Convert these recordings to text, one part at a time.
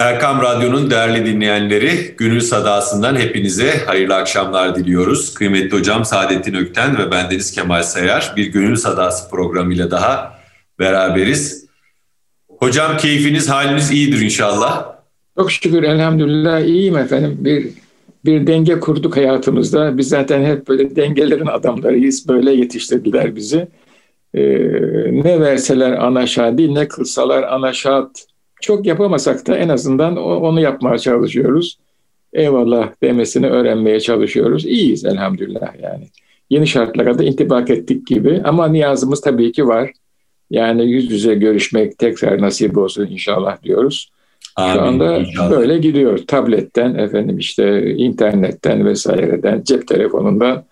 Erkam Radyo'nun değerli dinleyenleri, Gönül Sadası'ndan hepinize hayırlı akşamlar diliyoruz. Kıymetli hocam Saadettin Ökten ve bendeniz Kemal Sayar bir Gönül Sadası programıyla daha beraberiz. Hocam keyfiniz, haliniz iyidir inşallah. Çok şükür elhamdülillah iyiyim efendim. Bir bir denge kurduk hayatımızda. Biz zaten hep böyle dengelerin adamlarıyız. Böyle yetiştirdiler bizi. Ee, ne verseler ana şadi, ne kılsalar ana şad çok yapamasak da en azından onu yapmaya çalışıyoruz. Eyvallah demesini öğrenmeye çalışıyoruz. İyiyiz elhamdülillah yani. Yeni şartlara da intibak ettik gibi ama niyazımız tabii ki var. Yani yüz yüze görüşmek tekrar nasip olsun inşallah diyoruz. Amin, Şu anda inşallah. böyle gidiyor. Tabletten, efendim işte internetten vesaireden, cep telefonundan,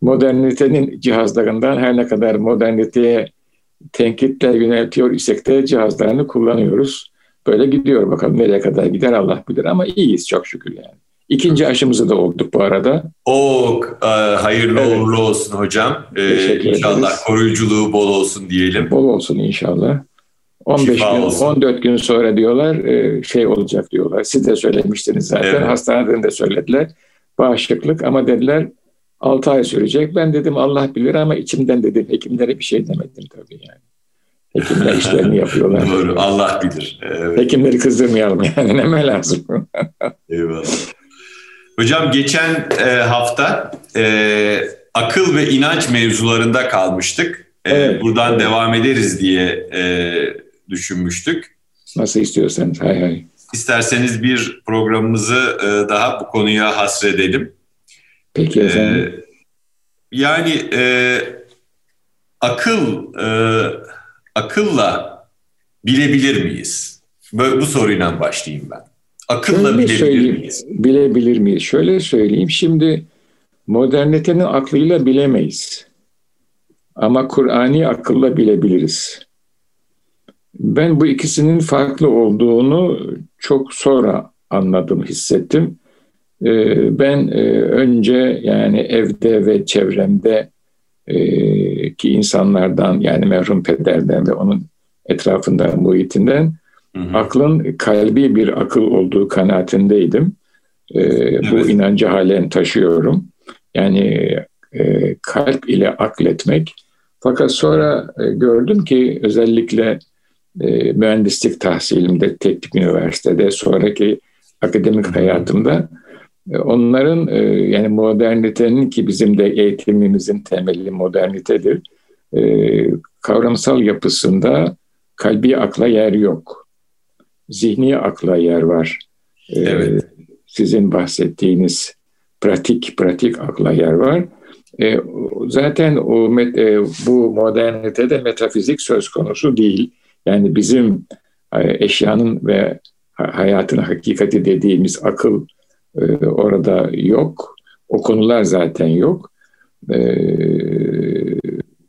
modernitenin cihazlarından her ne kadar moderniteye tenkitler yöneltiyor isek de cihazlarını kullanıyoruz. Böyle gidiyor bakalım nereye kadar gider Allah bilir ama iyiyiz çok şükür yani. İkinci aşımızı da olduk bu arada. O e, hayırlı evet. uğurlu olsun hocam. Ee, inşallah ederiz. koruyuculuğu bol olsun diyelim. Bol olsun inşallah. 15 Şifa gün, olsun. 14 gün sonra diyorlar e, şey olacak diyorlar. Siz de söylemiştiniz zaten. Evet. Hastaneden de söylediler. Bağışıklık ama dediler 6 ay sürecek. Ben dedim Allah bilir ama içimden dedim hekimlere bir şey demedim tabii yani. Hekimler işlerini yapıyorlar. Doğru. Allah bilir. Evet. Hekimleri kızdırmayalım yani. Neme lazım. Eyvallah. Hocam geçen e, hafta e, akıl ve inanç mevzularında kalmıştık. E, evet. Buradan devam ederiz diye e, düşünmüştük. Nasıl istiyorsanız. Hay hay. İsterseniz bir programımızı e, daha bu konuya hasredelim. Peki e, efendim. E, yani e, akıl e, akılla bilebilir miyiz? Böyle bu soruyla başlayayım ben. Akılla Şöyle bilebilir miyiz? Bilebilir miyiz? Şöyle söyleyeyim. Şimdi modernitenin aklıyla bilemeyiz. Ama Kur'ani akılla bilebiliriz. Ben bu ikisinin farklı olduğunu çok sonra anladım, hissettim. Ee, ben e, önce yani evde ve çevremde e, ki insanlardan yani merhum pederden ve onun etrafından, muhitinden hı hı. aklın kalbi bir akıl olduğu kanaatindeydim. E, evet. Bu inancı halen taşıyorum. Yani e, kalp ile akletmek. Fakat sonra e, gördüm ki özellikle e, mühendislik tahsilimde teknik üniversitede sonraki akademik hayatımda onların e, yani modernitenin ki bizim de eğitimimizin temeli modernitedir. E, kavramsal yapısında kalbi akla yer yok. Zihni akla yer var. Evet. Sizin bahsettiğiniz pratik pratik akla yer var. Zaten o bu modernitede metafizik söz konusu değil. Yani bizim eşyanın ve hayatın hakikati dediğimiz akıl ee, orada yok. O konular zaten yok. Ee,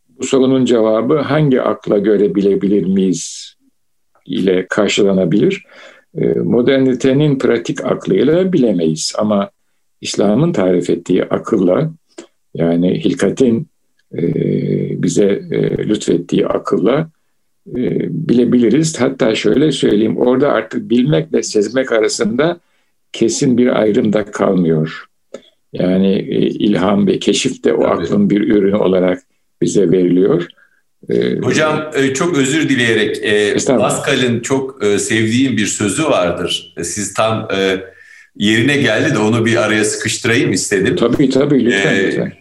bu sorunun cevabı hangi akla göre bilebilir miyiz ile karşılanabilir. Ee, modernitenin pratik aklıyla bilemeyiz ama İslam'ın tarif ettiği akılla yani hilkatin e, bize e, lütfettiği akılla e, bilebiliriz. Hatta şöyle söyleyeyim orada artık bilmekle sezmek arasında kesin bir ayrım da kalmıyor. Yani e, ilham ve keşif de o Tabii. aklın bir ürünü olarak bize veriliyor. E, Hocam e, çok özür dileyerek Pascal'ın çok sevdiğim bir sözü vardır. Siz tam yerine geldi de onu bir araya sıkıştırayım istedim. Tabii tabii lütfen. Ee, lütfen.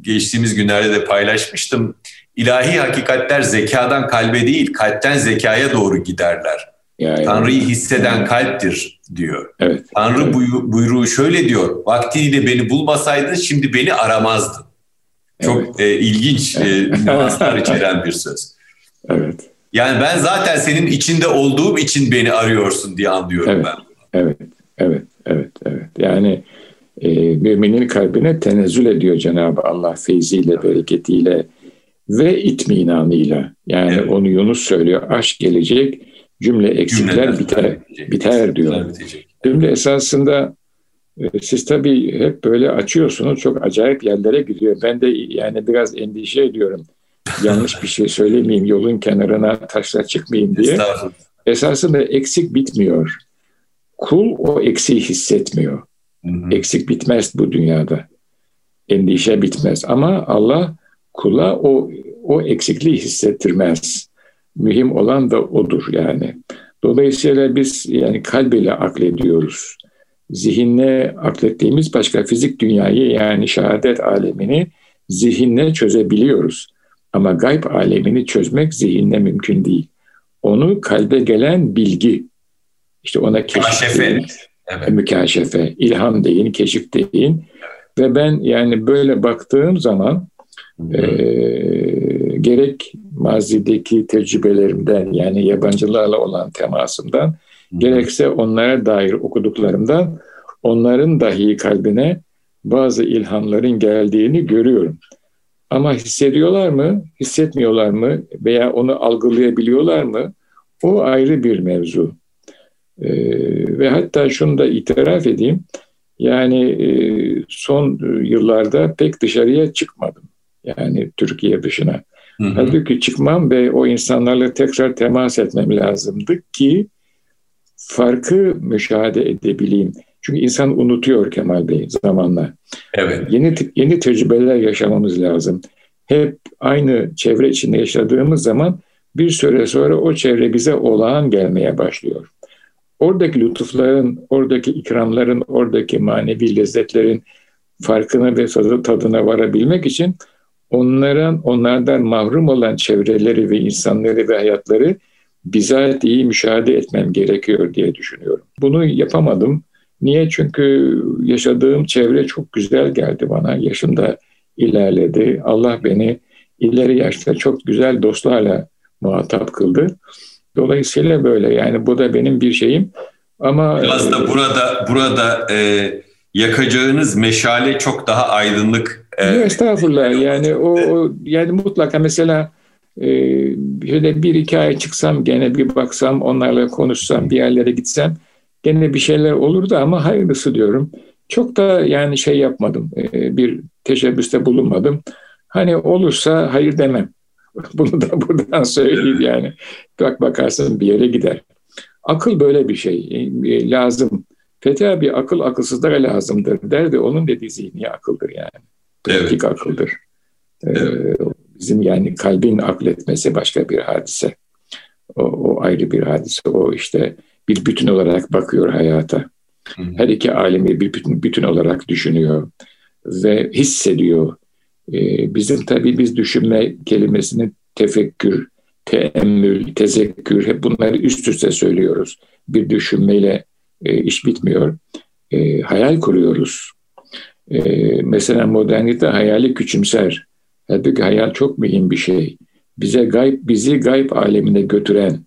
Geçtiğimiz günlerde de paylaşmıştım. İlahi hakikatler zekadan kalbe değil, kalpten zekaya doğru giderler. Yani, Tanrı'yı hisseden kalptir diyor. Evet. Tanrı evet. buyruğu şöyle diyor. Vaktiyle beni bulmasaydın şimdi beni aramazdın. Çok evet. e, ilginç e, nüanslar içeren bir söz. Evet. Yani ben zaten senin içinde olduğum için beni arıyorsun diye anlıyorum evet. ben. Evet, evet, evet, evet. Yani e, müminin kalbine tenezzül ediyor Cenab-ı Allah feyziyle, evet. bereketiyle ve itminanıyla. Yani evet. onu Yunus söylüyor. Aşk gelecek, cümle eksikler Cümleler biter, bitecek. biter diyor. Cümle esasında e, siz tabii hep böyle açıyorsunuz. Çok acayip yerlere gidiyor. Ben de yani biraz endişe ediyorum. Yanlış bir şey söylemeyeyim, yolun kenarına taşla çıkmayayım diye. Esasında eksik bitmiyor. Kul o eksiği hissetmiyor. Hı hı. Eksik bitmez bu dünyada. Endişe bitmez ama Allah kula o o eksikliği hissettirmez. Mühim olan da odur yani. Dolayısıyla biz yani kalbiyle aklediyoruz. Zihinle aklettiğimiz başka fizik dünyayı yani şehadet alemini zihinle çözebiliyoruz. Ama gayb alemini çözmek zihinle mümkün değil. Onu kalbe gelen bilgi, işte ona keşif deyin, evet. mükaşefe, ilham deyin, keşif deyin. Ve ben yani böyle baktığım zaman e, gerek mazideki tecrübelerimden yani yabancılarla olan temasımdan gerekse onlara dair okuduklarımdan onların dahi kalbine bazı ilhamların geldiğini görüyorum. Ama hissediyorlar mı, hissetmiyorlar mı veya onu algılayabiliyorlar mı? O ayrı bir mevzu. Ee, ve hatta şunu da itiraf edeyim. Yani e, son yıllarda pek dışarıya çıkmadım. Yani Türkiye dışına. Hı hı. Halbuki çıkmam ve o insanlarla tekrar temas etmem lazımdı ki farkı müşahede edebileyim. Çünkü insan unutuyor Kemal Bey zamanla. Evet. Yeni yeni tecrübeler yaşamamız lazım. Hep aynı çevre içinde yaşadığımız zaman bir süre sonra o çevre bize olağan gelmeye başlıyor. Oradaki lütufların, oradaki ikramların, oradaki manevi lezzetlerin farkına ve tadına varabilmek için onların onlardan mahrum olan çevreleri ve insanları ve hayatları bizzat iyi müşahede etmem gerekiyor diye düşünüyorum. Bunu yapamadım. Niye? Çünkü yaşadığım çevre çok güzel geldi bana. Yaşımda ilerledi. Allah beni ileri yaşta çok güzel dostlarla muhatap kıldı. Dolayısıyla böyle yani bu da benim bir şeyim. Ama biraz da burada burada e, yakacağınız meşale çok daha aydınlık. E, estağfurullah yani o, o yani mutlaka mesela e, şöyle bir iki ay çıksam gene bir baksam onlarla konuşsam bir yerlere gitsem gene bir şeyler olurdu ama hayırlısı diyorum. Çok da yani şey yapmadım, e, bir teşebbüste bulunmadım. Hani olursa hayır demem. Bunu da buradan söyleyeyim yani. Bak bakarsın bir yere gider. Akıl böyle bir şey. E, lazım. Fethi abi akıl akılsızlara lazımdır derdi. Onun dediği zihni akıldır yani. Pratik evet. akıldır. Ee, evet. Bizim yani kalbin akletmesi başka bir hadise. O, o ayrı bir hadise. O işte bir bütün olarak bakıyor hayata. Her iki alemi bir bütün, bütün olarak düşünüyor ve hissediyor. Ee, bizim tabii biz düşünme kelimesini tefekkür, teemmül, tezekkür hep bunları üst üste söylüyoruz. Bir düşünmeyle e, iş bitmiyor. E, hayal kuruyoruz. E, mesela modernite hayali küçümser. Halbuki hayal çok mühim bir şey. Bize gayb, bizi gayb alemine götüren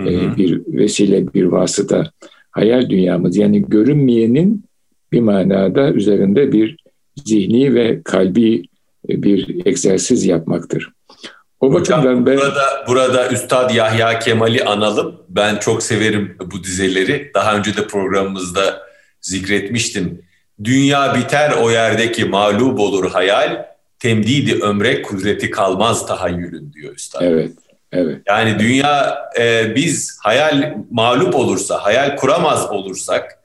hı hı. E, bir vesile, bir vasıta. Hayal dünyamız yani görünmeyenin bir manada üzerinde bir zihni ve kalbi e, bir egzersiz yapmaktır. O Hocam, ben... burada, burada Üstad Yahya Kemal'i analım. Ben çok severim bu dizeleri. Daha önce de programımızda zikretmiştim. Dünya biter o yerdeki mağlup olur hayal, temdidi ömre kudreti kalmaz tahayyülün diyor Üstad. Evet, evet. Yani dünya e, biz hayal mağlup olursa, hayal kuramaz olursak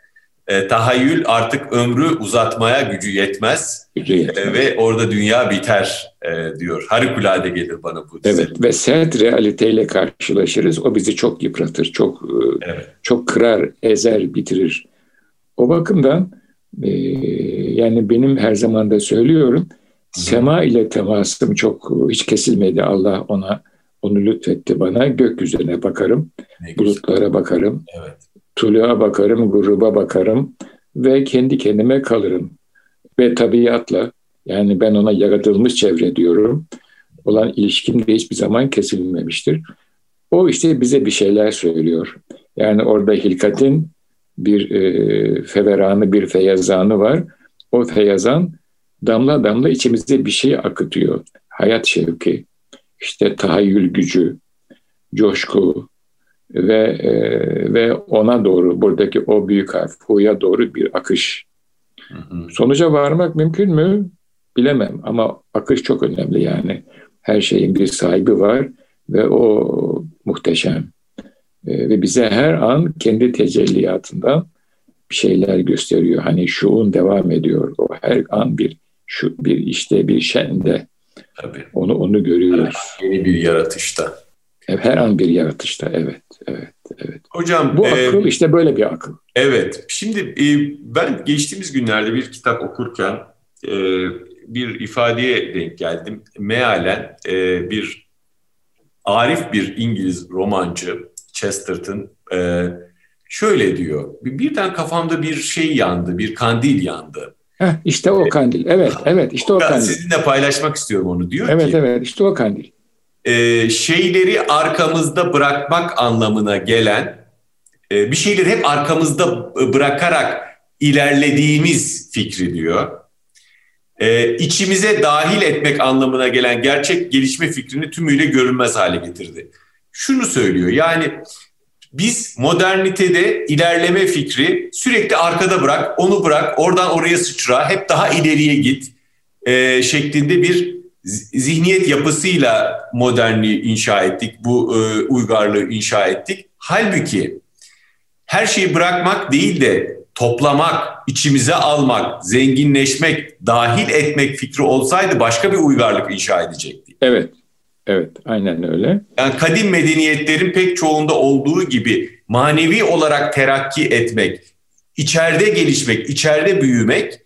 e, tahayyül artık ömrü uzatmaya gücü yetmez, gücü yetmez. E, ve orada dünya biter e, diyor. Harikulade gelir bana bu. Dizi. Evet ve sert realiteyle karşılaşırız. O bizi çok yıpratır, çok e, evet. çok kırar, ezer, bitirir. O bakımdan e, yani benim her zaman da söylüyorum, sema ile temasım çok hiç kesilmedi. Allah ona onu lütfetti bana. Gökyüzüne bakarım, bulutlara bakarım. Evet tuluğa bakarım, gruba bakarım ve kendi kendime kalırım. Ve tabiatla yani ben ona yaratılmış çevre diyorum olan ilişkim de hiçbir zaman kesilmemiştir. O işte bize bir şeyler söylüyor. Yani orada hilkatin bir e, feveranı, bir feyazanı var. O feyazan damla damla içimizde bir şey akıtıyor. Hayat şevki, işte tahayyül gücü, coşku, ve e, ve ona doğru buradaki o büyük harf hu'ya doğru bir akış. Hı hı. Sonuca varmak mümkün mü? Bilemem ama akış çok önemli yani. Her şeyin bir sahibi var ve o muhteşem. E, ve bize her an kendi tecelliyatından bir şeyler gösteriyor. Hani şuun devam ediyor. O her an bir şu bir işte bir şende. Tabii. Onu onu görüyoruz. Yeni bir yaratışta. Her an bir yaratışta. Evet, evet, evet. Hocam bu e, akıl işte böyle bir akıl. Evet. Şimdi e, ben geçtiğimiz günlerde bir kitap okurken e, bir ifadeye denk geldim. Mealen e, bir arif bir İngiliz romancı Chesterton e, şöyle diyor. Birden kafamda bir şey yandı, bir kandil yandı. Heh, işte o kandil. Evet, evet işte o kandil. Sizinle paylaşmak istiyorum onu diyor evet, ki. Evet, evet işte o kandil. E, şeyleri arkamızda bırakmak anlamına gelen, e, bir şeyleri hep arkamızda bırakarak ilerlediğimiz fikri diyor. E, içimize dahil etmek anlamına gelen gerçek gelişme fikrini tümüyle görünmez hale getirdi. Şunu söylüyor yani biz modernitede ilerleme fikri sürekli arkada bırak, onu bırak, oradan oraya sıçra, hep daha ileriye git e, şeklinde bir zihniyet yapısıyla modernliği inşa ettik, bu e, uygarlığı inşa ettik. Halbuki her şeyi bırakmak değil de toplamak, içimize almak, zenginleşmek, dahil etmek fikri olsaydı başka bir uygarlık inşa edecektik. Evet. Evet, aynen öyle. Yani kadim medeniyetlerin pek çoğunda olduğu gibi manevi olarak terakki etmek, içeride gelişmek, içeride büyümek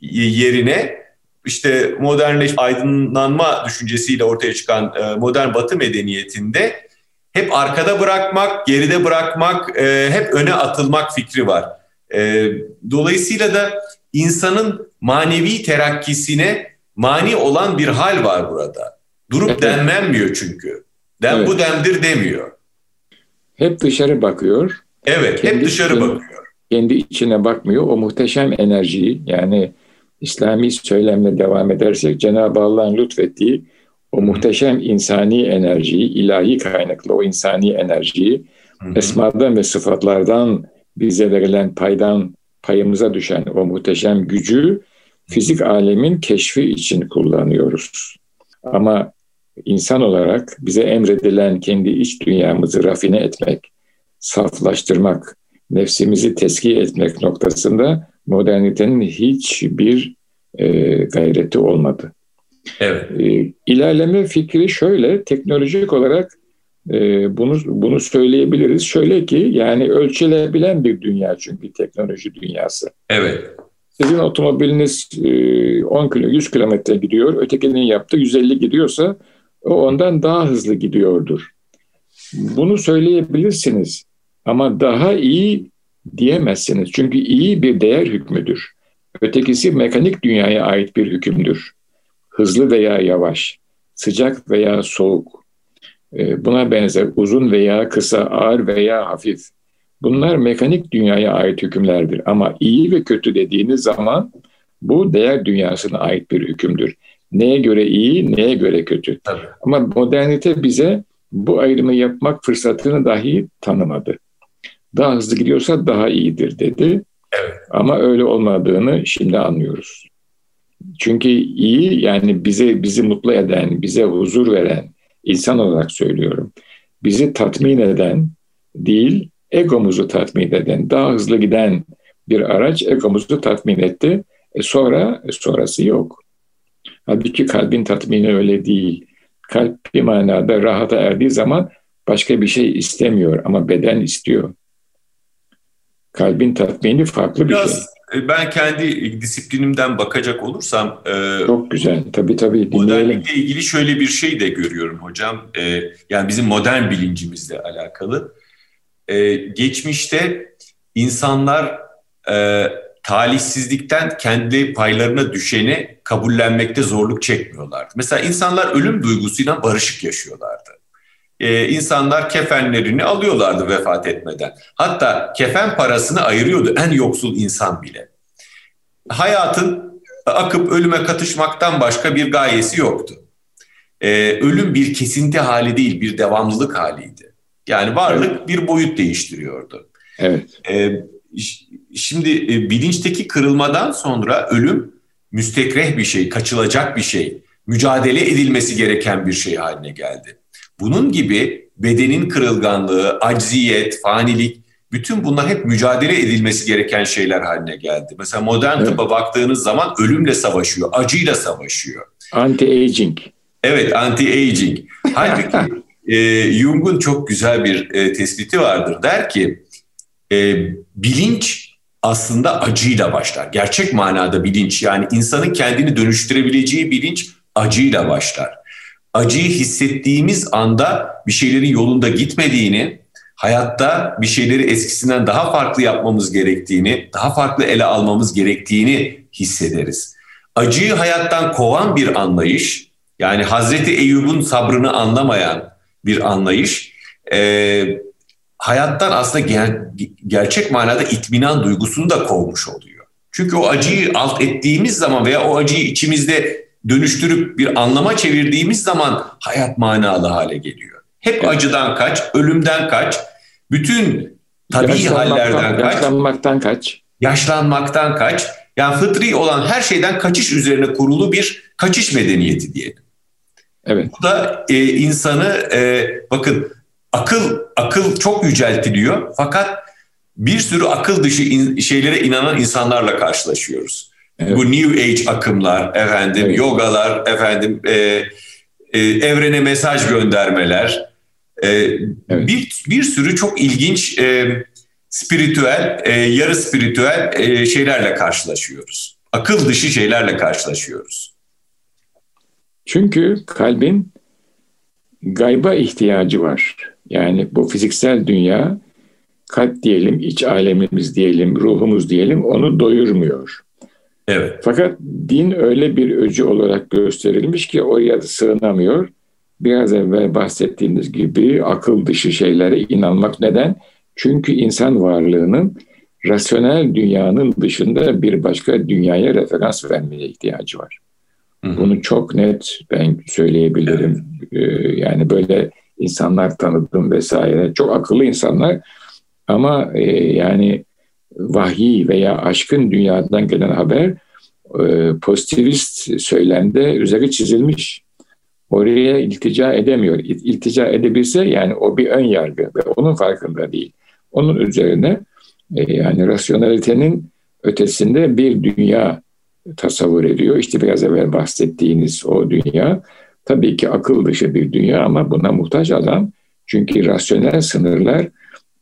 yerine işte modernleş, aydınlanma düşüncesiyle ortaya çıkan e, modern batı medeniyetinde hep arkada bırakmak, geride bırakmak, e, hep öne atılmak fikri var. E, dolayısıyla da insanın manevi terakkisine mani olan bir hal var burada. Durup evet. denmenmiyor çünkü. Den evet. bu demdir demiyor. Hep dışarı bakıyor. Evet, kendi hep dışarı içine, bakıyor. Kendi içine bakmıyor. O muhteşem enerjiyi yani İslami söylemle devam edersek Cenab-ı Allah'ın lütfettiği o muhteşem insani enerjiyi, ilahi kaynaklı o insani enerjiyi Hı-hı. esmadan ve sıfatlardan bize verilen paydan payımıza düşen o muhteşem gücü fizik alemin keşfi için kullanıyoruz. Ama insan olarak bize emredilen kendi iç dünyamızı rafine etmek, saflaştırmak, nefsimizi teski etmek noktasında modernitenin hiçbir e, gayreti olmadı. Evet. E, ilerleme fikri şöyle, teknolojik olarak e, bunu bunu söyleyebiliriz. Şöyle ki yani ölçülebilen bir dünya çünkü teknoloji dünyası. Evet. Sizin otomobiliniz e, 10 kilo 100 kilometre gidiyor, ötekinin yaptığı 150 gidiyorsa o ondan daha hızlı gidiyordur. Bunu söyleyebilirsiniz ama daha iyi diyemezsiniz. Çünkü iyi bir değer hükmüdür. Ötekisi mekanik dünyaya ait bir hükümdür. Hızlı veya yavaş, sıcak veya soğuk. Ee, buna benzer uzun veya kısa, ağır veya hafif. Bunlar mekanik dünyaya ait hükümlerdir. Ama iyi ve kötü dediğiniz zaman bu değer dünyasına ait bir hükümdür. Neye göre iyi, neye göre kötü. Tabii. Ama modernite bize bu ayrımı yapmak fırsatını dahi tanımadı. Daha hızlı gidiyorsa daha iyidir dedi. Evet. Ama öyle olmadığını şimdi anlıyoruz. Çünkü iyi yani bize bizi mutlu eden, bize huzur veren insan olarak söylüyorum. Bizi tatmin eden değil, egomuzu tatmin eden, daha hızlı giden bir araç egomuzu tatmin etti. E sonra e sonrası yok. Halbuki kalbin tatmini öyle değil. Kalp bir manada rahata erdiği zaman başka bir şey istemiyor ama beden istiyor. Kalbin tatmini farklı Biraz, bir şey. E, ben kendi disiplinimden bakacak olursam... E, Çok güzel, tabii tabii. Modernlikle ilgili şöyle bir şey de görüyorum hocam. E, yani bizim modern bilincimizle alakalı. Geçmişte insanlar... Talihsizlikten kendi paylarına düşeni kabullenmekte zorluk çekmiyorlardı. Mesela insanlar ölüm duygusuyla barışık yaşıyorlardı. Ee, insanlar kefenlerini alıyorlardı vefat etmeden. Hatta kefen parasını ayırıyordu en yoksul insan bile. Hayatın akıp ölüme katışmaktan başka bir gayesi yoktu. Ee, ölüm bir kesinti hali değil, bir devamlılık haliydi. Yani varlık bir boyut değiştiriyordu. Evet. Ee, Şimdi e, bilinçteki kırılmadan sonra ölüm müstekreh bir şey, kaçılacak bir şey, mücadele edilmesi gereken bir şey haline geldi. Bunun gibi bedenin kırılganlığı, acziyet, fanilik bütün bunlar hep mücadele edilmesi gereken şeyler haline geldi. Mesela modern evet. tıbba baktığınız zaman ölümle savaşıyor, acıyla savaşıyor. Anti-aging. Evet, anti-aging. Halbuki e, Jung'un çok güzel bir e, tespiti vardır. Der ki, e, bilinç aslında acıyla başlar. Gerçek manada bilinç yani insanın kendini dönüştürebileceği bilinç acıyla başlar. Acıyı hissettiğimiz anda bir şeylerin yolunda gitmediğini, hayatta bir şeyleri eskisinden daha farklı yapmamız gerektiğini, daha farklı ele almamız gerektiğini hissederiz. Acıyı hayattan kovan bir anlayış, yani Hazreti Eyüp'ün sabrını anlamayan bir anlayış, e, hayattan aslında ger- gerçek manada itminan duygusunu da kovmuş oluyor. Çünkü o acıyı alt ettiğimiz zaman veya o acıyı içimizde dönüştürüp bir anlama çevirdiğimiz zaman hayat manalı hale geliyor. Hep acıdan kaç, ölümden kaç, bütün tabii hallerden kaç. Yaşlanmaktan kaç. Yaşlanmaktan kaç. Yani fıtri olan her şeyden kaçış üzerine kurulu bir kaçış medeniyeti diyelim. Evet. Bu da e, insanı e, bakın akıl akıl çok yüceltiliyor fakat bir sürü akıl dışı in, şeylere inanan insanlarla karşılaşıyoruz. Evet. Bu New Age akımlar, efendim evet. yogalar, efendim e, e, evrene mesaj göndermeler, e, evet. bir bir sürü çok ilginç e, spiritüel, e, yarı spiritüel e, şeylerle karşılaşıyoruz. Akıl dışı şeylerle karşılaşıyoruz. Çünkü kalbin gayba ihtiyacı var. Yani bu fiziksel dünya kalp diyelim, iç alemimiz diyelim, ruhumuz diyelim onu doyurmuyor. Evet. Fakat din öyle bir öcü olarak gösterilmiş ki oraya da sığınamıyor. Biraz evvel bahsettiğiniz gibi akıl dışı şeylere inanmak neden? Çünkü insan varlığının rasyonel dünyanın dışında bir başka dünyaya referans vermeye ihtiyacı var. Hı hı. Bunu çok net ben söyleyebilirim. Evet. Ee, yani böyle insanlar tanıdım vesaire. Çok akıllı insanlar ama e, yani vahiy veya aşkın dünyadan gelen haber e, pozitivist söylemde üzeri çizilmiş. Oraya iltica edemiyor. İltica edebilse yani o bir ön yargı ve onun farkında değil. Onun üzerine e, yani rasyonelitenin ötesinde bir dünya tasavvur ediyor. İşte biraz evvel bahsettiğiniz o dünya tabii ki akıl dışı bir dünya ama buna muhtaç adam. Çünkü rasyonel sınırlar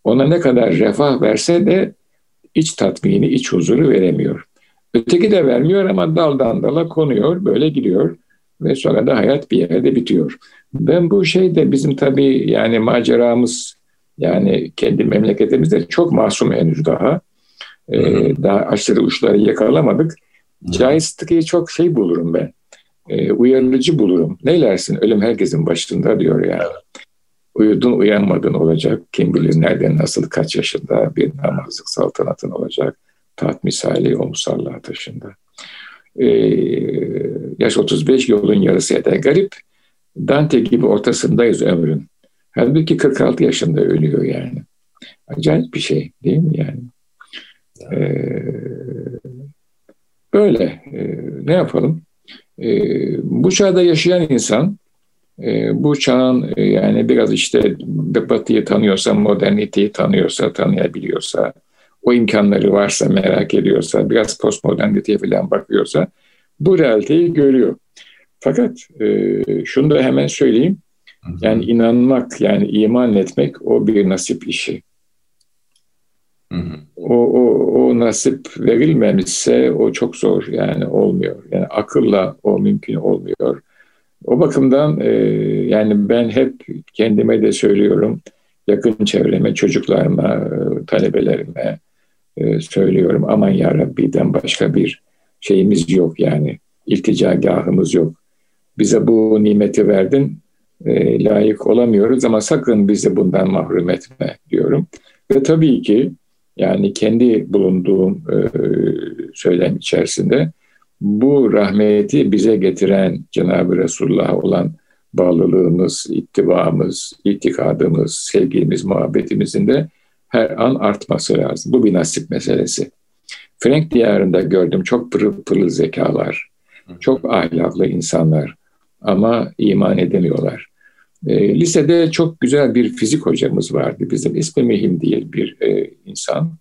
ona ne kadar refah verse de iç tatmini, iç huzuru veremiyor. Öteki de vermiyor ama daldan dala konuyor, böyle gidiyor ve sonra da hayat bir yerde bitiyor. Ben bu şeyde bizim tabii yani maceramız yani kendi memleketimizde çok masum henüz daha. Ee, daha aşırı uçları yakalamadık. Caizlik'i çok şey bulurum ben. E, uyarıcı bulurum. Neylersin ölüm herkesin başında diyor yani. Uyudun uyanmadın olacak. Kim bilir nereden nasıl kaç yaşında bir namazlık saltanatın olacak. Taht misali o musalla taşında. Ee, yaş 35 yolun yarısı eder. Garip Dante gibi ortasındayız ömrün. Halbuki 46 yaşında ölüyor yani. Acayip bir şey değil mi yani? Ee, böyle. Ee, ne yapalım? Ee, bu çağda yaşayan insan e, bu çağın e, yani biraz işte Batı'yı tanıyorsa, moderniteyi tanıyorsa, tanıyabiliyorsa, o imkanları varsa, merak ediyorsa, biraz postmoderniteye falan bakıyorsa bu realiteyi görüyor. Fakat e, şunu da hemen söyleyeyim. Yani inanmak, yani iman etmek o bir nasip işi. O, o, o nasip verilmemişse o çok zor yani olmuyor. Yani akılla o mümkün olmuyor. O bakımdan e, yani ben hep kendime de söylüyorum, yakın çevreme, çocuklarıma, e, talebelerime e, söylüyorum. Aman ya Rabbi'den başka bir şeyimiz yok yani. İlticagahımız yok. Bize bu nimeti verdin, e, layık olamıyoruz ama sakın bizi bundan mahrum etme diyorum. Ve tabii ki yani kendi bulunduğum e, söylem içerisinde bu rahmeti bize getiren Cenab-ı Resulullah olan bağlılığımız, ittibaımız, itikadımız, sevgimiz, muhabbetimizin de her an artması lazım. Bu bir nasip meselesi. Frank diyarında gördüm çok pırıl pırıl zekalar, çok ahlaklı insanlar ama iman edemiyorlar. E, lisede çok güzel bir fizik hocamız vardı bizim. ismi Mehim değil bir e, insan.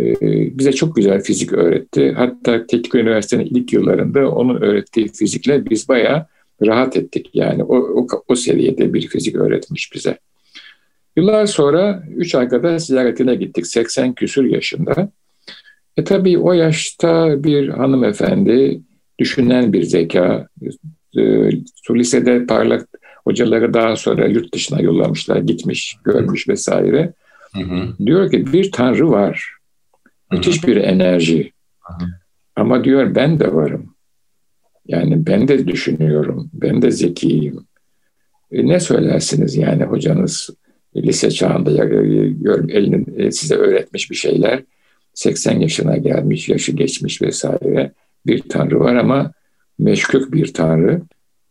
E, bize çok güzel fizik öğretti. Hatta Teknik Üniversitesi'nin ilk yıllarında onun öğrettiği fizikle biz bayağı rahat ettik. Yani o, o, o seviyede bir fizik öğretmiş bize. Yıllar sonra üç arkadaş ziyaretine gittik 80 küsür yaşında. E tabii o yaşta bir hanımefendi, düşünen bir zeka, e, lisede parlak hocaları daha sonra yurt dışına yollamışlar, gitmiş, görmüş vesaire. Hı hı. Diyor ki bir tanrı var, müthiş bir enerji. Hı hı. Ama diyor ben de varım. Yani ben de düşünüyorum, ben de zekiyim. E ne söylersiniz yani hocanız lise çağında görüm elinin e, size öğretmiş bir şeyler. 80 yaşına gelmiş, yaşı geçmiş vesaire. Bir tanrı var ama meşkuk bir tanrı.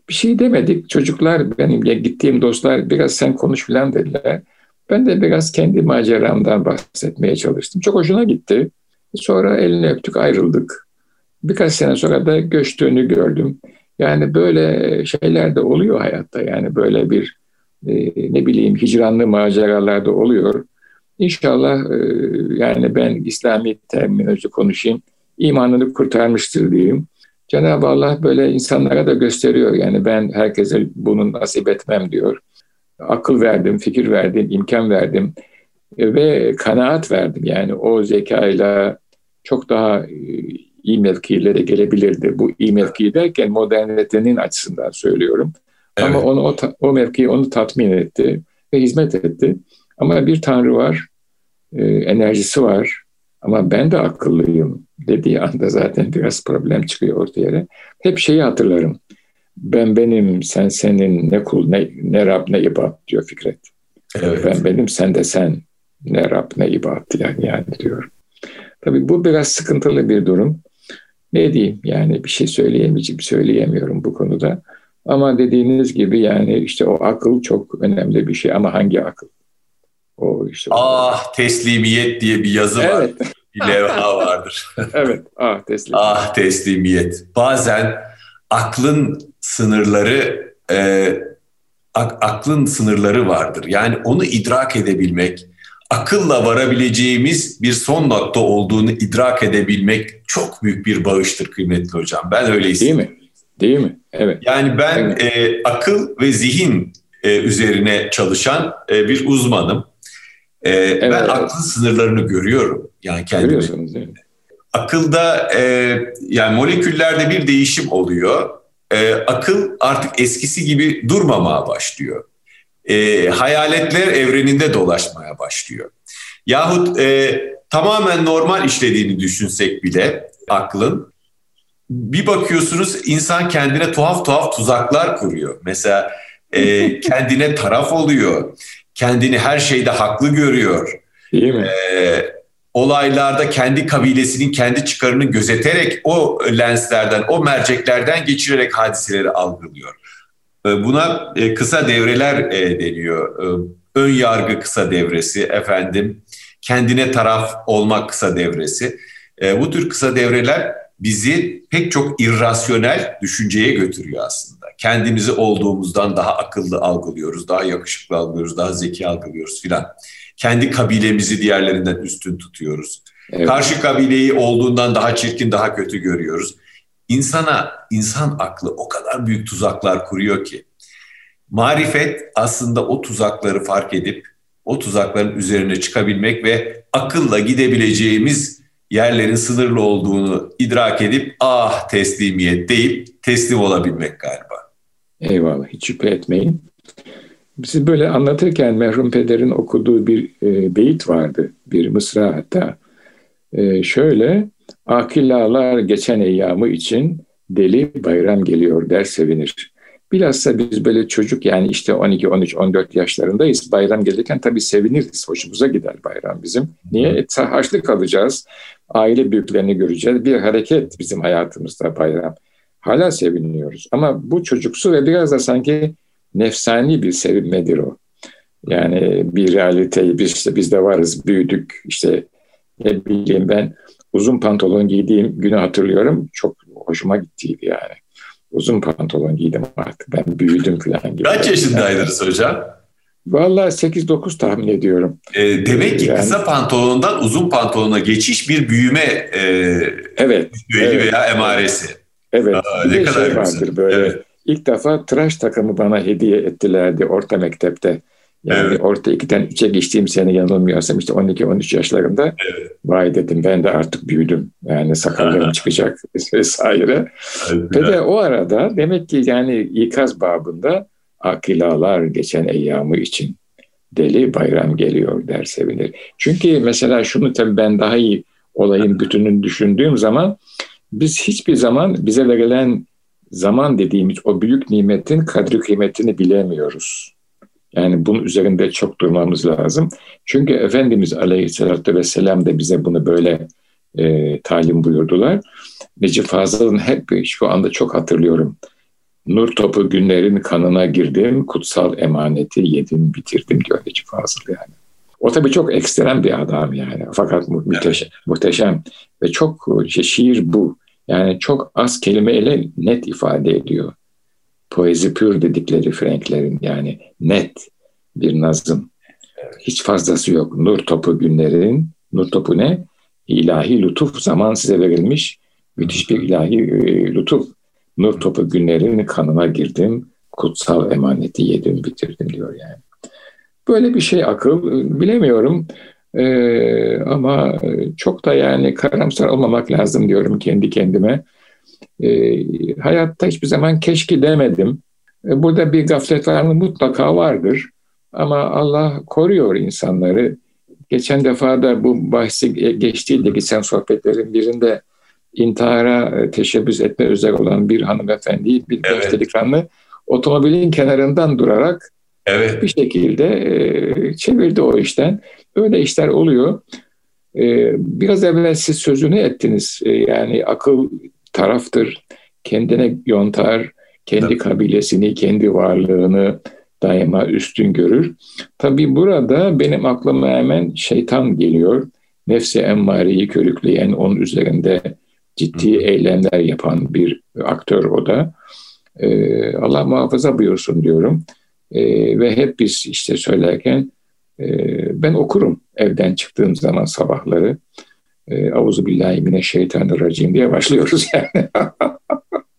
Bir şey demedik. Çocuklar benim gittiğim dostlar biraz sen konuş falan dediler. Ben de biraz kendi maceramdan bahsetmeye çalıştım. Çok hoşuna gitti. Sonra elini öptük ayrıldık. Birkaç sene sonra da göçtüğünü gördüm. Yani böyle şeyler de oluyor hayatta. Yani böyle bir e, ne bileyim hicranlı maceralar da oluyor. İnşallah e, yani ben İslami terminoloji konuşayım. imanını kurtarmıştır diyeyim. Cenab-ı Allah böyle insanlara da gösteriyor. Yani ben herkese bunu nasip etmem diyor. Akıl verdim, fikir verdim, imkan verdim e, ve kanaat verdim. Yani o zekayla çok daha iyi mevkilere gelebilirdi. Bu iyi mevki derken modernitenin açısından söylüyorum. Evet. Ama onu, o, o mevki onu tatmin etti ve hizmet etti. Ama bir tanrı var, e, enerjisi var ama ben de akıllıyım dediği anda zaten biraz problem çıkıyor ortaya. Hep şeyi hatırlarım. Ben benim, sen senin, ne kul, ne, ne Rab, ne ibad diyor Fikret. Evet. Ben benim, sen de sen, ne Rab, ne ibad yani, yani diyor. Tabii bu biraz sıkıntılı bir durum. Ne diyeyim yani bir şey söyleyemeyeceğim, söyleyemiyorum bu konuda. Ama dediğiniz gibi yani işte o akıl çok önemli bir şey ama hangi akıl? O işte ah teslimiyet diye bir yazı evet. var. Bir levha vardır. evet ah teslimiyet. ah teslimiyet. Bazen aklın sınırları e, ak, aklın sınırları vardır. Yani onu idrak edebilmek, akılla varabileceğimiz bir son nokta olduğunu idrak edebilmek çok büyük bir bağıştır kıymetli hocam. Ben öyle hissediyorum. Değil mi? Değil mi? Evet. Yani ben evet. e, akıl ve zihin e, üzerine çalışan e, bir uzmanım. E, evet. Ben aklın sınırlarını görüyorum. Yani kendimi. Görüyorsunuz değil mi? Akılda e, yani moleküllerde bir değişim oluyor. E, akıl artık eskisi gibi durmamaya başlıyor. E, hayaletler evreninde dolaşmaya başlıyor. Yahut e, tamamen normal işlediğini düşünsek bile aklın bir bakıyorsunuz insan kendine tuhaf tuhaf tuzaklar kuruyor. Mesela e, kendine taraf oluyor. Kendini her şeyde haklı görüyor. Değil mi? E, olaylarda kendi kabilesinin kendi çıkarını gözeterek o lenslerden, o merceklerden geçirerek hadiseleri algılıyor. E, buna e, kısa devreler e, deniyor. Ön yargı kısa devresi, efendim kendine taraf olmak kısa devresi. Bu tür kısa devreler bizi pek çok irrasyonel düşünceye götürüyor aslında. Kendimizi olduğumuzdan daha akıllı algılıyoruz, daha yakışıklı algılıyoruz, daha zeki algılıyoruz filan. Kendi kabilemizi diğerlerinden üstün tutuyoruz. Evet. Karşı kabileyi olduğundan daha çirkin, daha kötü görüyoruz. İnsana, insan aklı o kadar büyük tuzaklar kuruyor ki. Marifet aslında o tuzakları fark edip o tuzakların üzerine çıkabilmek ve akılla gidebileceğimiz yerlerin sınırlı olduğunu idrak edip ah teslimiyet deyip teslim olabilmek galiba. Eyvallah hiç şüphe etmeyin. Siz böyle anlatırken merhum pederin okuduğu bir e, beyit vardı. Bir mısra hatta. E, şöyle, akillalar geçen eyyamı için deli bayram geliyor der sevinir. Bilhassa biz böyle çocuk yani işte 12, 13, 14 yaşlarındayız. Bayram gelirken tabii seviniriz. Hoşumuza gider bayram bizim. Niye? E, harçlık alacağız. Aile büyüklerini göreceğiz. Bir hareket bizim hayatımızda bayram. Hala seviniyoruz. Ama bu çocuksu ve biraz da sanki nefsani bir sevinmedir o. Yani bir realiteyi biz işte biz de varız, büyüdük. İşte ne bileyim ben uzun pantolon giydiğim günü hatırlıyorum. Çok hoşuma gittiydi yani uzun pantolon giydim artık. Ben büyüdüm falan gibi. Kaç yaşındaydınız hocam? Vallahi 8-9 tahmin ediyorum. E, demek ki yani, kısa pantolondan uzun pantolona geçiş bir büyüme e, evet, evet, veya emaresi. Evet. Aa, ne kadar şey vardır böyle. Evet. İlk defa tıraş takımı bana hediye ettilerdi orta mektepte. Yani evet. orta ikiden üçe geçtiğim sene yanılmıyorsam işte 12-13 yaşlarında evet. vay dedim ben de artık büyüdüm. Yani sakallarım çıkacak vesaire. Evet, Ve de o arada demek ki yani ikaz babında akilalar geçen eyyamı için deli bayram geliyor der sevinir. Çünkü mesela şunu tabii ben daha iyi olayın bütününü düşündüğüm zaman biz hiçbir zaman bize verilen zaman dediğimiz o büyük nimetin kadri kıymetini bilemiyoruz. Yani bunun üzerinde çok durmamız lazım. Çünkü Efendimiz Aleyhisselatü Vesselam da bize bunu böyle e, talim buyurdular. Necip Fazıl'ın hep şu anda çok hatırlıyorum. Nur topu günlerin kanına girdim, kutsal emaneti yedim, bitirdim diyor Necip Fazıl yani. O tabii çok ekstrem bir adam yani. Fakat mu- müteşem, muhteşem ve çok işte şiir bu. Yani çok az kelimeyle net ifade ediyor. Poezi pür dedikleri Franklerin yani net bir nazım. Hiç fazlası yok. Nur topu günlerin, nur topu ne? İlahi lütuf zaman size verilmiş müthiş bir ilahi e, lütuf. Nur topu günlerin kanına girdim, kutsal emaneti yedim bitirdim diyor yani. Böyle bir şey akıl bilemiyorum. Ee, ama çok da yani karamsar olmamak lazım diyorum kendi kendime. Ee, hayatta hiçbir zaman keşke demedim. Ee, burada bir gaflet var mı? Mutlaka vardır. Ama Allah koruyor insanları. Geçen defa da bu bahsi geçtiğinde geçen sohbetlerin birinde intihara teşebbüs etme üzere olan bir hanımefendi, bir evet. delikanlı otomobilin kenarından durarak Evet. Bir şekilde e, çevirdi o işten. Öyle işler oluyor. E, biraz evvel siz sözünü ettiniz. E, yani akıl taraftır, kendine yontar, kendi evet. kabilesini, kendi varlığını daima üstün görür. Tabii burada benim aklıma hemen şeytan geliyor. Nefsi emmareyi körükleyen, onun üzerinde ciddi Hı. eylemler yapan bir aktör o da. Allah muhafaza buyursun diyorum. E, ve hep biz işte söylerken e, ben okurum evden çıktığım zaman sabahları. E, Avuzu billahi mineşşeytanirracim diye başlıyoruz yani.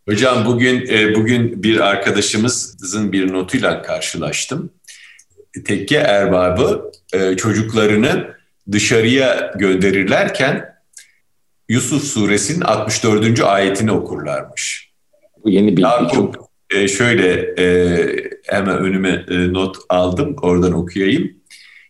Hocam bugün e, bugün bir arkadaşımızın bir notuyla karşılaştım. Tekke erbabı e, çocuklarını dışarıya gönderirlerken Yusuf suresinin 64. ayetini okurlarmış. Bu yeni bir Yakup, e, şöyle e, hemen önüme e, not aldım oradan okuyayım.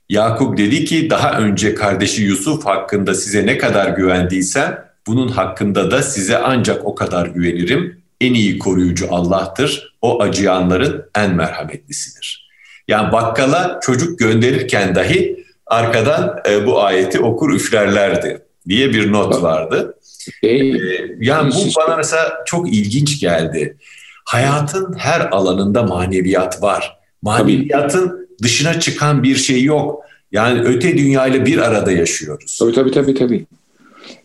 Yakup dedi ki daha önce kardeşi Yusuf hakkında size ne kadar güvendiysem bunun hakkında da size ancak o kadar güvenirim. En iyi koruyucu Allah'tır. O acıyanların en merhametlisidir. Yani bakkala çocuk gönderirken dahi arkadan e, bu ayeti okur üflerlerdi diye bir not vardı. E, yani bu bana mesela çok ilginç geldi hayatın her alanında maneviyat var. Maneviyatın tabii. dışına çıkan bir şey yok. Yani öte dünyayla bir arada yaşıyoruz. Tabii tabii tabii. tabii.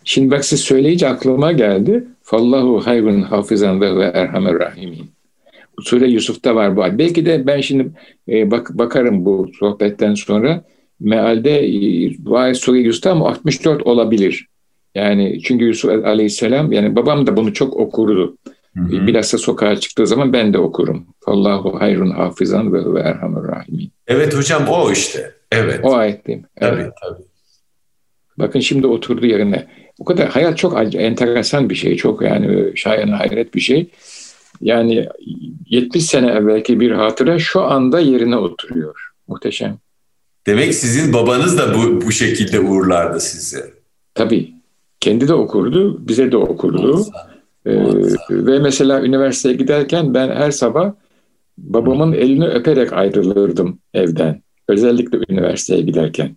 Şimdi bak siz söyleyince aklıma geldi. Fallahu hayrun hafizan ve erhamer rahimin. Bu sure Yusuf'ta var bu. Belki de ben şimdi e, bak bakarım bu sohbetten sonra mealde e, bu ayet sure Yusuf'ta ama 64 olabilir. Yani çünkü Yusuf Aleyhisselam yani babam da bunu çok okurdu. Hı hı. Bilhassa sokağa çıktığı zaman ben de okurum. Allahu hayrun hafizan ve ve erhamur rahimin. Evet hocam o işte. Evet. O ayet değil mi? Evet. Tabii tabii. Bakın şimdi oturdu yerine. O kadar hayat çok enteresan bir şey. Çok yani şayan hayret bir şey. Yani 70 sene evvelki bir hatıra şu anda yerine oturuyor. Muhteşem. Demek sizin babanız da bu, bu şekilde uğurlardı sizi. Tabii. Kendi de okurdu, bize de okurdu. Olsa. Ee, ve mesela üniversiteye giderken ben her sabah babamın elini öperek ayrılırdım evden. Özellikle üniversiteye giderken.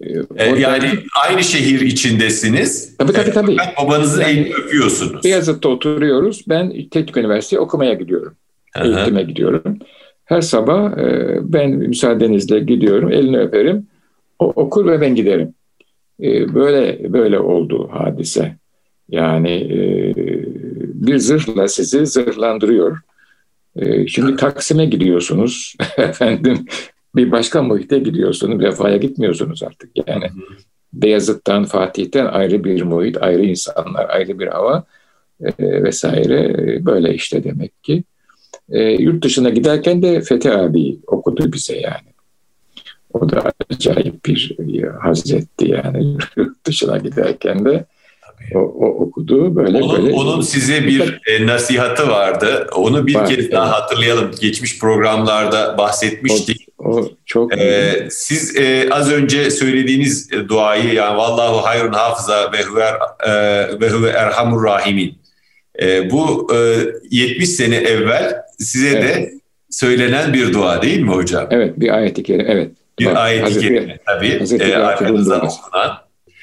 Ee, e, yani aynı şehir içindesiniz. Tabii tabii tabii. babanızın yani, elini öpüyorsunuz. Beyazıt'ta oturuyoruz. Ben Teknik Üniversiteye okumaya gidiyorum. Aha. Eğitime gidiyorum. Her sabah e, ben müsaadenizle gidiyorum. Elini öperim. O okur ve ben giderim. E, böyle böyle oldu hadise. Yani e, bir zırhla sizi zırhlandırıyor. Ee, şimdi Taksim'e gidiyorsunuz efendim bir başka muhite gidiyorsunuz vefaya gitmiyorsunuz artık yani. Beyazıt'tan Fatih'ten ayrı bir muhit, ayrı insanlar, ayrı bir hava e, vesaire böyle işte demek ki. E, yurt dışına giderken de Fethi abi okudu bize yani. O da acayip bir hazretti yani yurt dışına giderken de. O, o okudu böyle onun, böyle. Onun size bir e, nasihatı vardı. Onu bir Var, kez evet. daha hatırlayalım. Geçmiş programlarda bahsetmiştik. O, o çok ee, Siz e, az önce söylediğiniz duayı yani vallahu hayrun hafıza ve huve, e, ve huve erhamur rahimin. E, bu e, 70 sene evvel size evet. de söylenen bir dua değil mi hocam? Evet bir ayet-i kerime evet. Bir ayet-i kerime tabii. Hazreti e, arkanızdan okunan.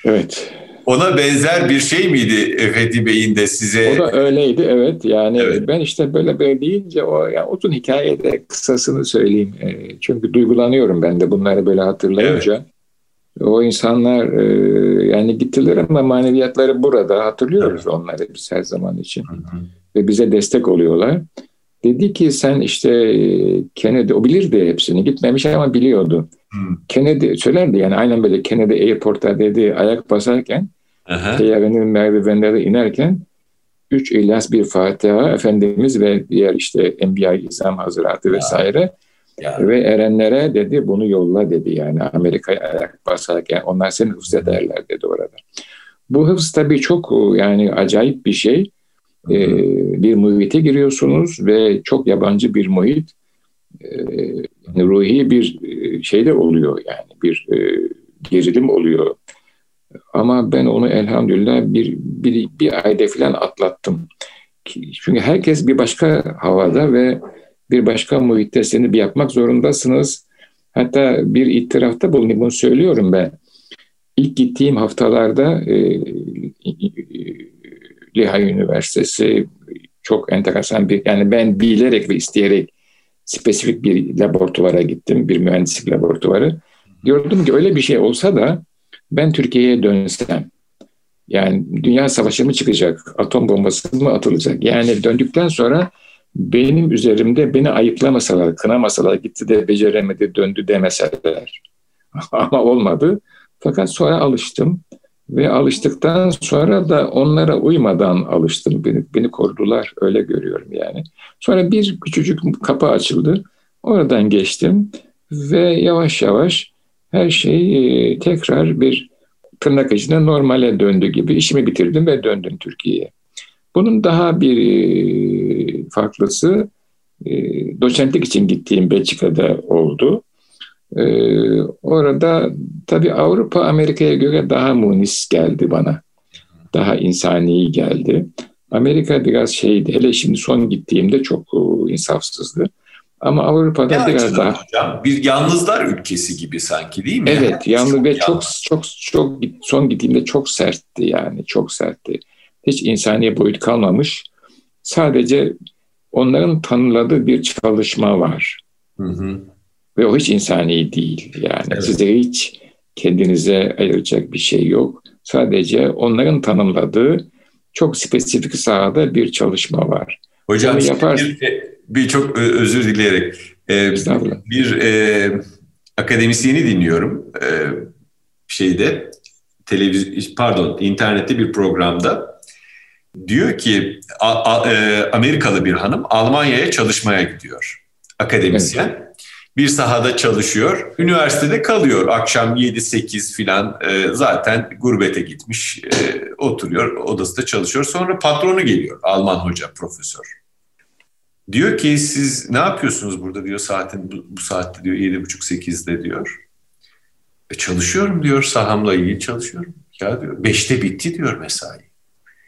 Evet. Ona benzer bir şey miydi Fethi Bey'in de size? O da öyleydi evet. Yani evet. ben işte böyle böyle deyince o yani uzun hikayede kısasını söyleyeyim. E, çünkü duygulanıyorum ben de bunları böyle hatırlayınca. Evet. O insanlar e, yani gittiler ama maneviyatları burada hatırlıyoruz evet. onları biz her zaman için. Hı hı. Ve bize destek oluyorlar. Dedi ki sen işte e, Kennedy, o bilirdi hepsini gitmemiş ama biliyordu. Hmm. Kennedy söylerdi yani aynen böyle Kennedy Airport'ta dedi ayak basarken Teyyarenin merdivenleri inerken üç İlyas bir Fatiha Efendimiz ve diğer işte Enbiya-i İzam Hazretleri vesaire. Ya. ve erenlere dedi bunu yolla dedi yani. Amerika'ya ayak basarken onlar seni hıfz ederler dedi orada. Bu hıfz tabii çok yani acayip bir şey. Ee, bir muhite giriyorsunuz ve çok yabancı bir muhit yani ruhi bir e, şey de oluyor yani bir e, gerilim oluyor ama ben onu elhamdülillah bir, bir, bir ayda falan atlattım. Çünkü herkes bir başka havada ve bir başka muhitte seni bir yapmak zorundasınız. Hatta bir itirafta bulunayım, bunu söylüyorum ben. İlk gittiğim haftalarda e, Lehigh Üniversitesi çok enteresan bir, yani ben bilerek ve isteyerek spesifik bir laboratuvara gittim, bir mühendislik laboratuvarı. Gördüm ki öyle bir şey olsa da ben Türkiye'ye dönsem, yani dünya savaşı mı çıkacak, atom bombası mı atılacak? Yani döndükten sonra benim üzerimde beni ayıplamasalar, kınamasalar, gitti de beceremedi, döndü demeseler. Ama olmadı. Fakat sonra alıştım ve alıştıktan sonra da onlara uymadan alıştım. Beni, beni korudular, öyle görüyorum yani. Sonra bir küçücük kapı açıldı. Oradan geçtim ve yavaş yavaş her şey e, tekrar bir tırnak içinde normale döndü gibi işimi bitirdim ve döndüm Türkiye'ye. Bunun daha bir e, farklısı e, doçentlik için gittiğim Belçika'da oldu. Orada tabii Avrupa Amerika'ya göre daha munis geldi bana. Daha insani geldi. Amerika biraz şeydi, hele şimdi son gittiğimde çok insafsızdı. Ama Avrupa'da ne biraz daha hocam? bir yalnızlar ülkesi gibi sanki değil mi? Evet, yani yalnız ve çok çok çok son gittiğimde çok sertti yani çok sertti. Hiç insani boyut kalmamış. Sadece onların tanımladığı bir çalışma var. Hı hı. Ve o hiç insani değil. Yani evet. size hiç kendinize ayıracak bir şey yok. Sadece onların tanımladığı çok spesifik sahada bir çalışma var. Hocam Bunu yapar... bir, bir çok özür dileyerek e, bir e, akademisyeni dinliyorum e, şeyde televizyon pardon internette bir programda diyor ki a, a, e, Amerikalı bir hanım Almanya'ya çalışmaya gidiyor akademisyen. Evet. Bir sahada çalışıyor, üniversitede kalıyor. Akşam 7-8 filan e, zaten gurbete gitmiş, e, oturuyor, odasında çalışıyor. Sonra patronu geliyor, Alman hoca, profesör. Diyor ki siz ne yapıyorsunuz burada diyor saatin bu, bu saatte diyor yedi buçuk sekizde diyor. E çalışıyorum diyor sahamla ilgili çalışıyorum. Ya diyor beşte bitti diyor mesai.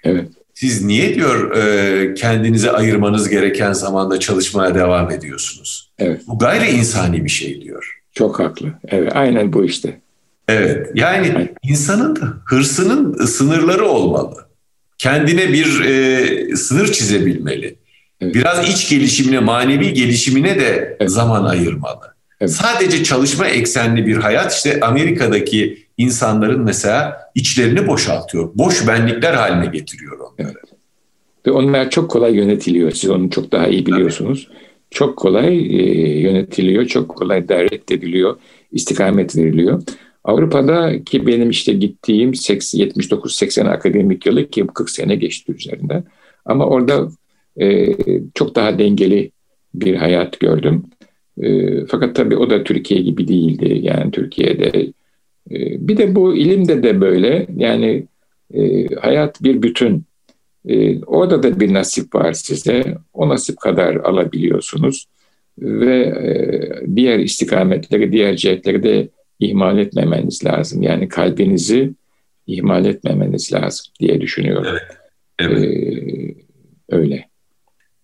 Evet. Siz niye diyor e, kendinize ayırmanız gereken zamanda çalışmaya devam ediyorsunuz? Evet. Bu gayri insani bir şey diyor. Çok haklı. Evet aynen bu işte. Evet yani aynen. insanın da hırsının sınırları olmalı. Kendine bir e, sınır çizebilmeli. Evet. Biraz iç gelişimine, manevi gelişimine de evet. zaman ayırmalı. Evet. Sadece çalışma eksenli bir hayat işte Amerika'daki insanların mesela içlerini boşaltıyor. Boş benlikler haline getiriyor onları. Evet. Ve onlar çok kolay yönetiliyor. Siz onu çok daha iyi biliyorsunuz. Çok kolay e, yönetiliyor, çok kolay davet ediliyor, istikamet veriliyor. Avrupa'da ki benim işte gittiğim 79-80 akademik yılı ki 40 sene geçti üzerinde. Ama orada e, çok daha dengeli bir hayat gördüm. E, fakat tabii o da Türkiye gibi değildi. Yani Türkiye'de e, bir de bu ilimde de böyle. Yani e, hayat bir bütün. E, orada da bir nasip var size. O nasip kadar alabiliyorsunuz. Ve e, diğer istikametleri, diğer cihetleri de ihmal etmemeniz lazım. Yani kalbinizi ihmal etmemeniz lazım diye düşünüyorum. Evet. evet. Ee, öyle.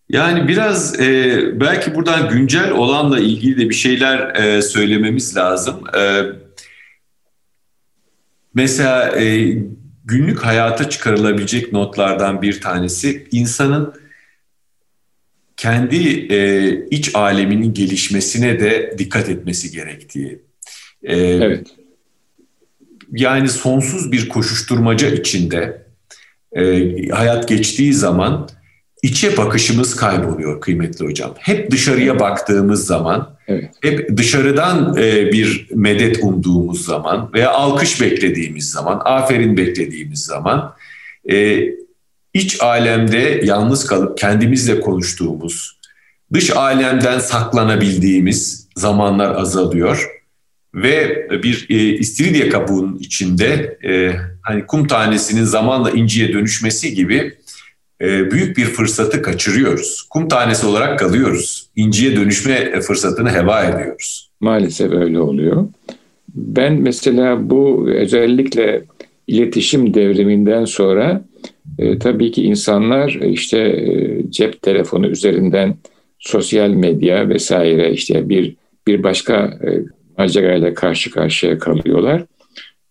Yani biraz e, belki buradan güncel olanla ilgili de bir şeyler e, söylememiz lazım. E, mesela e, günlük hayata çıkarılabilecek notlardan bir tanesi insanın kendi e, iç aleminin gelişmesine de dikkat etmesi gerektiği. E, evet. Yani sonsuz bir koşuşturmaca içinde e, hayat geçtiği zaman içe bakışımız kayboluyor kıymetli hocam. Hep dışarıya baktığımız zaman, evet. hep dışarıdan e, bir medet umduğumuz zaman veya alkış beklediğimiz zaman, aferin beklediğimiz zaman e, iç alemde yalnız kalıp kendimizle konuştuğumuz, dış alemden saklanabildiğimiz zamanlar azalıyor ve bir e, istiridye kabuğunun içinde e, hani kum tanesinin zamanla inciye dönüşmesi gibi büyük bir fırsatı kaçırıyoruz. Kum tanesi olarak kalıyoruz. İnciye dönüşme fırsatını heva ediyoruz. Maalesef öyle oluyor. Ben mesela bu özellikle iletişim devriminden sonra e, tabii ki insanlar işte e, cep telefonu üzerinden sosyal medya vesaire işte bir bir başka e, macerayla karşı karşıya kalıyorlar.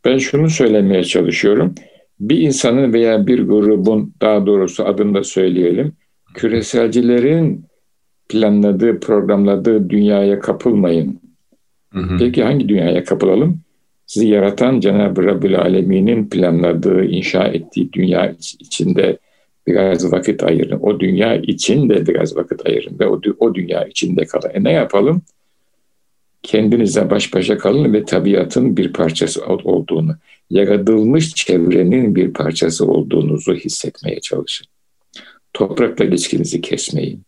Ben şunu söylemeye çalışıyorum bir insanın veya bir grubun daha doğrusu adını da söyleyelim küreselcilerin planladığı, programladığı dünyaya kapılmayın. Hı hı. Peki hangi dünyaya kapılalım? Sizi yaratan Cenab-ı Rabbül Alemin'in planladığı, inşa ettiği dünya içinde biraz vakit ayırın. O dünya için de biraz vakit ayırın ve o, o dünya içinde kalın. E ne yapalım? Kendinize baş başa kalın ve tabiatın bir parçası olduğunu, yaratılmış çevrenin bir parçası olduğunuzu hissetmeye çalışın. Toprakla ilişkinizi kesmeyin.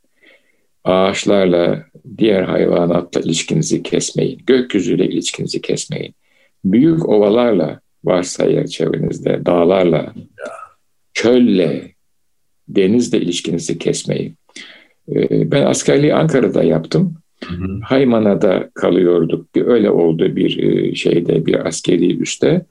Ağaçlarla, diğer hayvanatla ilişkinizi kesmeyin. Gökyüzüyle ilişkinizi kesmeyin. Büyük ovalarla varsa eğer çevrenizde, dağlarla, çölle, denizle ilişkinizi kesmeyin. Ee, ben askerliği Ankara'da yaptım. Hı Haymana'da kalıyorduk. Bir öyle oldu bir e, şeyde bir askeri üste.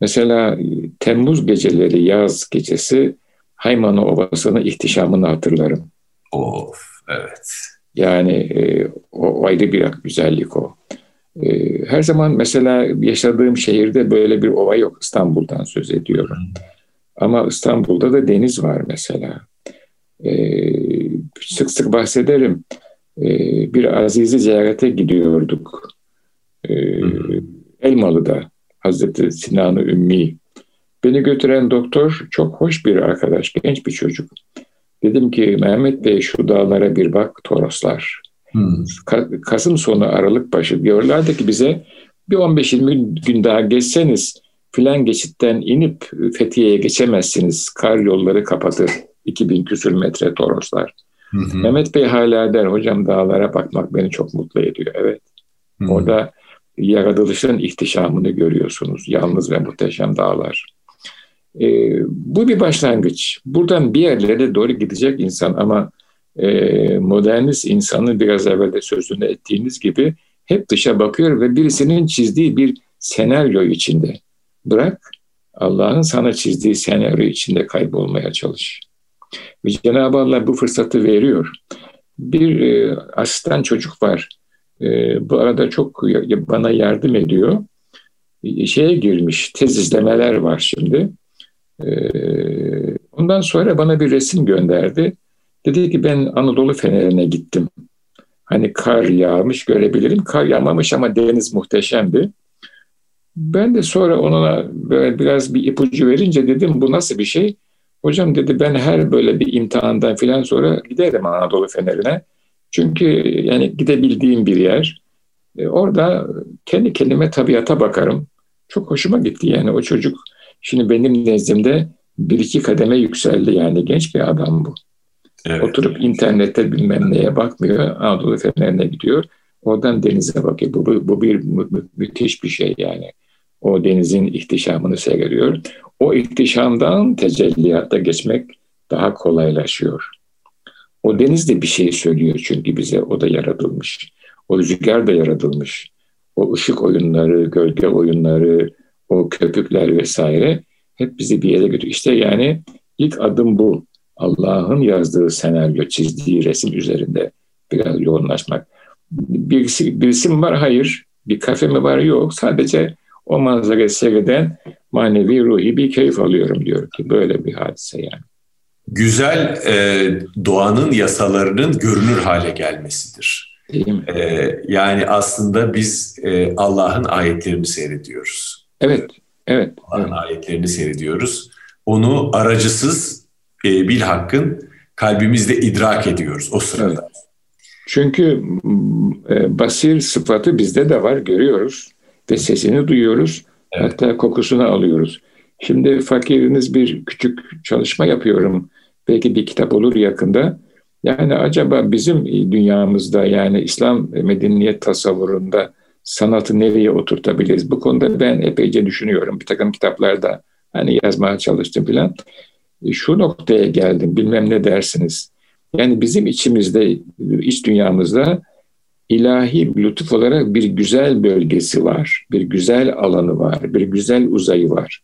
Mesela e, Temmuz geceleri yaz gecesi Haymana Ovası'nın ihtişamını hatırlarım. Of evet. Yani e, o ayrı bir güzellik o. E, her zaman mesela yaşadığım şehirde böyle bir ova yok. İstanbul'dan söz ediyorum. Hı. Ama İstanbul'da da deniz var mesela. E, sık sık bahsederim. Ee, bir azizi ziyarete gidiyorduk. E, Elmalı'da Hazreti Sinan-ı Ümmi. Beni götüren doktor çok hoş bir arkadaş, genç bir çocuk. Dedim ki Mehmet Bey şu dağlara bir bak Toroslar. Hmm. Ka- Kasım sonu Aralık başı diyorlardı ki bize bir 15-20 gün daha geçseniz filan geçitten inip Fethiye'ye geçemezsiniz. Kar yolları kapatır. 2000 küsür metre Toroslar. Hı hı. Mehmet Bey hala der hocam dağlara bakmak beni çok mutlu ediyor. Evet. Hı hı. Orada yaratılışın ihtişamını görüyorsunuz. Yalnız ve muhteşem dağlar. Ee, bu bir başlangıç. Buradan bir yerlere doğru gidecek insan ama e, modernist insanın biraz evvel de sözünü ettiğiniz gibi hep dışa bakıyor ve birisinin çizdiği bir senaryo içinde. Bırak Allah'ın sana çizdiği senaryo içinde kaybolmaya çalış. Ve Cenab-ı Allah bu fırsatı veriyor. Bir e, asistan çocuk var. E, bu arada çok bana yardım ediyor. E, şeye girmiş, tez izlemeler var şimdi. E, ondan sonra bana bir resim gönderdi. Dedi ki ben Anadolu Feneri'ne gittim. Hani kar yağmış görebilirim. Kar yağmamış ama deniz muhteşemdi. Ben de sonra ona böyle biraz bir ipucu verince dedim bu nasıl bir şey? Hocam dedi ben her böyle bir imtihandan filan sonra giderim Anadolu Feneri'ne. Çünkü yani gidebildiğim bir yer. E, orada kendi kendime tabiata bakarım. Çok hoşuma gitti yani o çocuk. Şimdi benim nezdimde bir iki kademe yükseldi yani genç bir adam bu. Evet. Oturup internette bilmem neye bakmıyor. Anadolu Feneri'ne gidiyor. Oradan denize bakıyor. Bu, bu, bu bir mü, mü, müthiş bir şey yani. O denizin ihtişamını seyrediyor. O ihtişamdan tecelliyata geçmek daha kolaylaşıyor. O deniz de bir şey söylüyor çünkü bize o da yaratılmış. O rüzgar da yaratılmış. O ışık oyunları, gölge oyunları, o köpükler vesaire hep bizi bir yere götürüyor. İşte yani ilk adım bu. Allah'ın yazdığı senaryo, çizdiği resim üzerinde biraz yoğunlaşmak. Birisi, birisi mi var? Hayır. Bir kafe mi var? Yok. Sadece o manzarayı seyreden manevi, ruhi bir keyif alıyorum diyor ki böyle bir hadise yani. Güzel e, doğanın yasalarının görünür hale gelmesidir. Değil mi? E, yani aslında biz e, Allah'ın ayetlerini seyrediyoruz. Evet, evet. Allah'ın evet. ayetlerini seyrediyoruz. Onu aracısız e, bil hakkın kalbimizde idrak ediyoruz o sırada. Evet. Çünkü e, basir sıfatı bizde de var, görüyoruz ve sesini duyuyoruz. Evet. Hatta kokusunu alıyoruz. Şimdi fakiriniz bir küçük çalışma yapıyorum. Belki bir kitap olur yakında. Yani acaba bizim dünyamızda yani İslam medeniyet tasavvurunda sanatı nereye oturtabiliriz? Bu konuda ben epeyce düşünüyorum. Bir takım kitaplarda hani yazmaya çalıştım filan. E, şu noktaya geldim bilmem ne dersiniz. Yani bizim içimizde, iç dünyamızda ilahi lütuf olarak bir güzel bölgesi var, bir güzel alanı var, bir güzel uzayı var.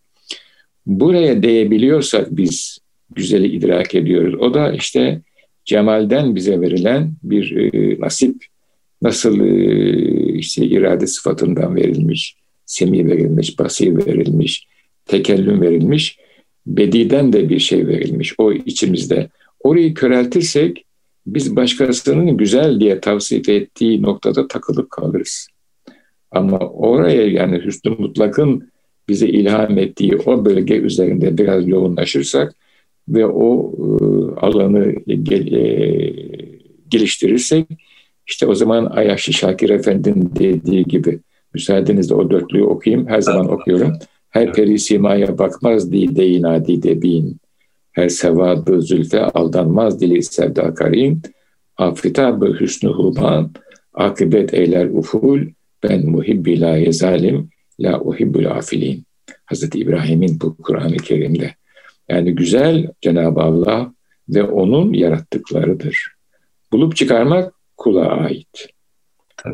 Buraya değebiliyorsak biz güzeli idrak ediyoruz. O da işte cemalden bize verilen bir e, nasip. Nasıl e, işte irade sıfatından verilmiş, semi verilmiş, basir verilmiş, tekellüm verilmiş, bediden de bir şey verilmiş o içimizde. Orayı köreltirsek biz başkasının güzel diye tavsiye ettiği noktada takılıp kalırız. Ama oraya yani Hüsnü Mutlak'ın bize ilham ettiği o bölge üzerinde biraz yoğunlaşırsak ve o e, alanı gel, e, geliştirirsek işte o zaman Ayaşlı Şakir Efendi'nin dediği gibi müsaadenizle o dörtlüğü okuyayım. Her zaman okuyorum. Her peri simaya bakmaz dide inadi bin. Her sevadı zülfe aldanmaz dili sevda karin. Afitabı hüsnü huban, akıbet eyler uful, ben muhibbi la yezalim, la uhibbul afilin. Hazreti İbrahim'in bu Kur'an-ı Kerim'de. Yani güzel Cenab-ı Allah ve onun yarattıklarıdır. Bulup çıkarmak kula ait.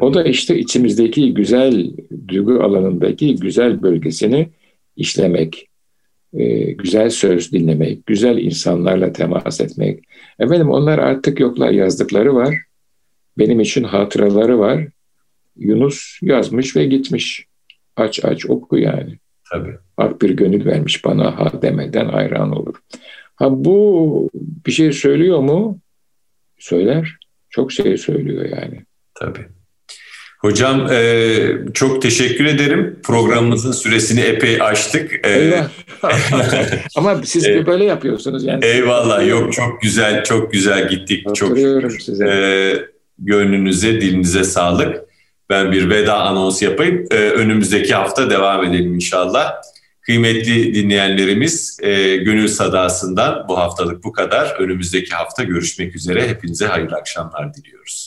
O da işte içimizdeki güzel duygu alanındaki güzel bölgesini işlemek, e, güzel söz dinlemek, güzel insanlarla temas etmek. Efendim onlar artık yoklar, yazdıkları var. Benim için hatıraları var. Yunus yazmış ve gitmiş. Aç aç oku yani. Tabii. Hak bir gönül vermiş bana ha demeden hayran olur. Ha bu bir şey söylüyor mu? Söyler. Çok şey söylüyor yani. Tabii. Hocam e, çok teşekkür ederim. Programımızın süresini epey aştık. E, Ama siz e, böyle yapıyorsunuz yani. Eyvallah. Yok çok güzel, çok güzel gittik. Çok size. E, gönlünüze, dilinize sağlık. Ben bir veda anons yapayım. E, önümüzdeki hafta devam edelim inşallah. Kıymetli dinleyenlerimiz, e, Gönül Sadası'ndan bu haftalık bu kadar. Önümüzdeki hafta görüşmek üzere. Hepinize hayırlı akşamlar diliyoruz.